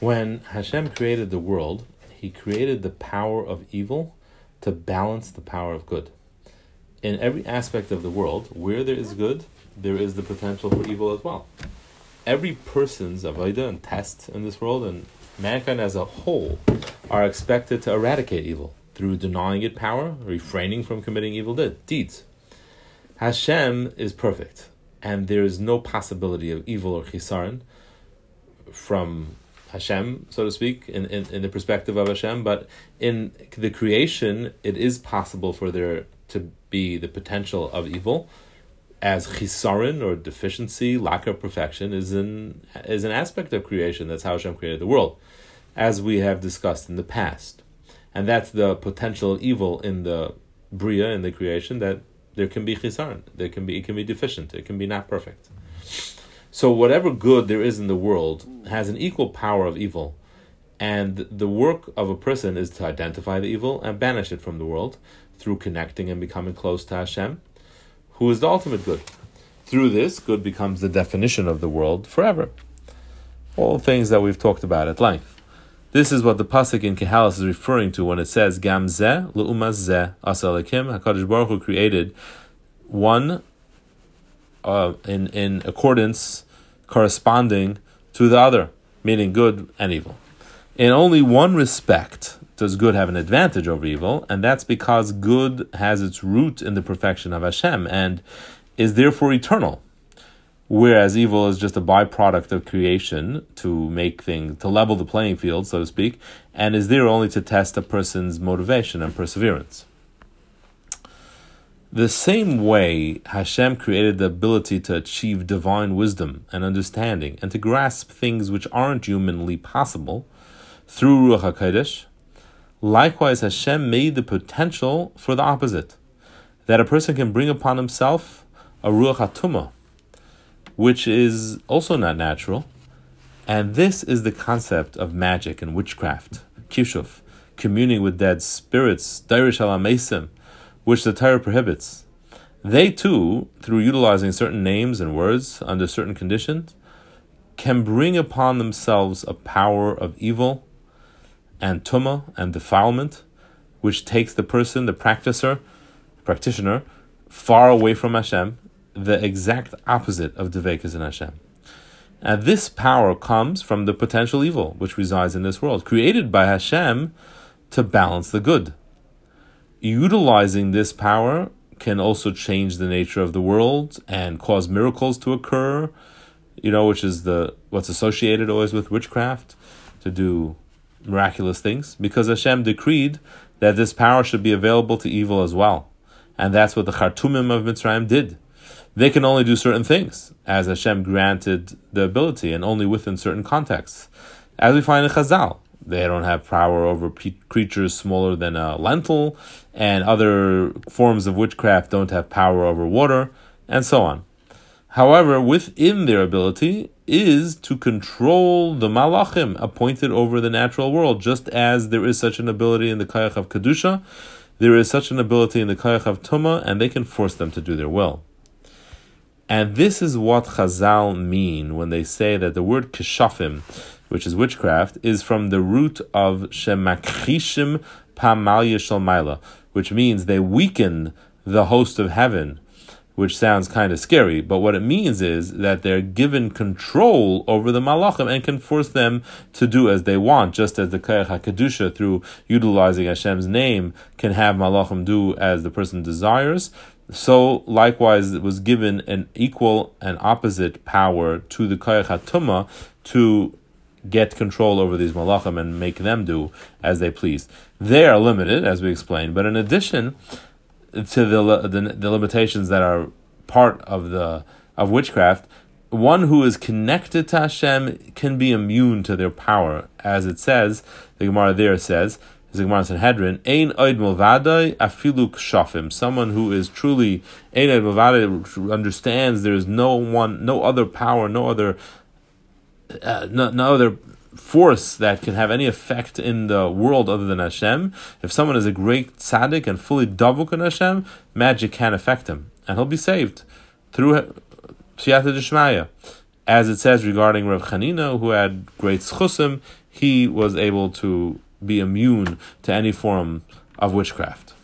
When Hashem created the world, He created the power of evil to balance the power of good. In every aspect of the world, where there is good, there is the potential for evil as well. Every person's avodah and test in this world, and mankind as a whole, are expected to eradicate evil through denying it power, refraining from committing evil deeds. Hashem is perfect, and there is no possibility of evil or chisaron from Hashem, so to speak, in, in, in the perspective of Hashem, but in the creation, it is possible for there to be the potential of evil, as chisaron or deficiency, lack of perfection is an is an aspect of creation. That's how Hashem created the world, as we have discussed in the past, and that's the potential evil in the bria in the creation that there can be chisaron, there can be it can be deficient, it can be not perfect. So whatever good there is in the world has an equal power of evil. And the work of a person is to identify the evil and banish it from the world through connecting and becoming close to Hashem, who is the ultimate good. Through this, good becomes the definition of the world forever. All things that we've talked about at length. This is what the pasuk in Koheles is referring to when it says Gam zeh le'umaz zeh asalakim Hakadosh Baruch Hu created one uh, in in accordance corresponding to the other, meaning good and evil. In only one respect does good have an advantage over evil, and that's because good has its root in the perfection of Hashem and is therefore eternal. Whereas evil is just a byproduct of creation to make things, to level the playing field, so to speak, and is there only to test a person's motivation and perseverance. The same way Hashem created the ability to achieve divine wisdom and understanding and to grasp things which aren't humanly possible through Ruach HaKodesh, likewise Hashem made the potential for the opposite, that a person can bring upon himself a Ruach HaTumah, which is also not natural, and this is the concept of magic and witchcraft, kishuf, communing with dead spirits, Doresh El HaMeisim, which the Torah prohibits. They too, through utilizing certain names and words under certain conditions, can bring upon themselves a power of evil and tuma and defilement, which takes the person, the practicer, practitioner, far away from Hashem, the exact opposite of Deveikus in Hashem. And this power comes from the potential evil which resides in this world, created by Hashem to balance the good utilizing this power can also change the nature of the world and cause miracles to occur, you know, which is the what's associated always with witchcraft, to do miraculous things, because Hashem decreed that this power should be available to evil as well. And that's what the Chartumim of Mitzrayim did. They can only do certain things, as Hashem granted the ability, and only within certain contexts. As we find in Chazal, they don't have power over pe- creatures smaller than a lentil, and other forms of witchcraft don't have power over water, and so on. However, within their ability is to control the malachim appointed over the natural world, just as there is such an ability in the kayach of kedusha, there is such an ability in the kayach of tuma, and they can force them to do their will. And this is what Chazal mean when they say that the word kishafim which is witchcraft, is from the root of shemakrishim pamalya shalmaila, which means they weaken the host of heaven, which sounds kind of scary, but what it means is that they're given control over the malachim and can force them to do as they want, just as the Kayach HaKedusha, through utilizing Hashem's name, can have malachim do as the person desires. So, likewise, it was given an equal and opposite power to the Kayach HaTumah to get control over these malachim and make them do as they please. They are limited, as we explained, but in addition to the, the, the limitations that are part of the of witchcraft, one who is connected to Hashem can be immune to their power, as it says. The Gemara there says, the Gemara Sanhedrin, "Ein oid milvadai afiluk shafim." Someone who is truly ein oid milvadai understands there is no one, no other power, no other uh, no, no other force that can have any effect in the world other than Hashem. If someone is a great tzaddik and fully davuk in Hashem, magic can affect him, and he'll be saved through siyata deshmaya. As it says regarding Rav Chanina, who had great schusim he was able to be immune to any form of witchcraft.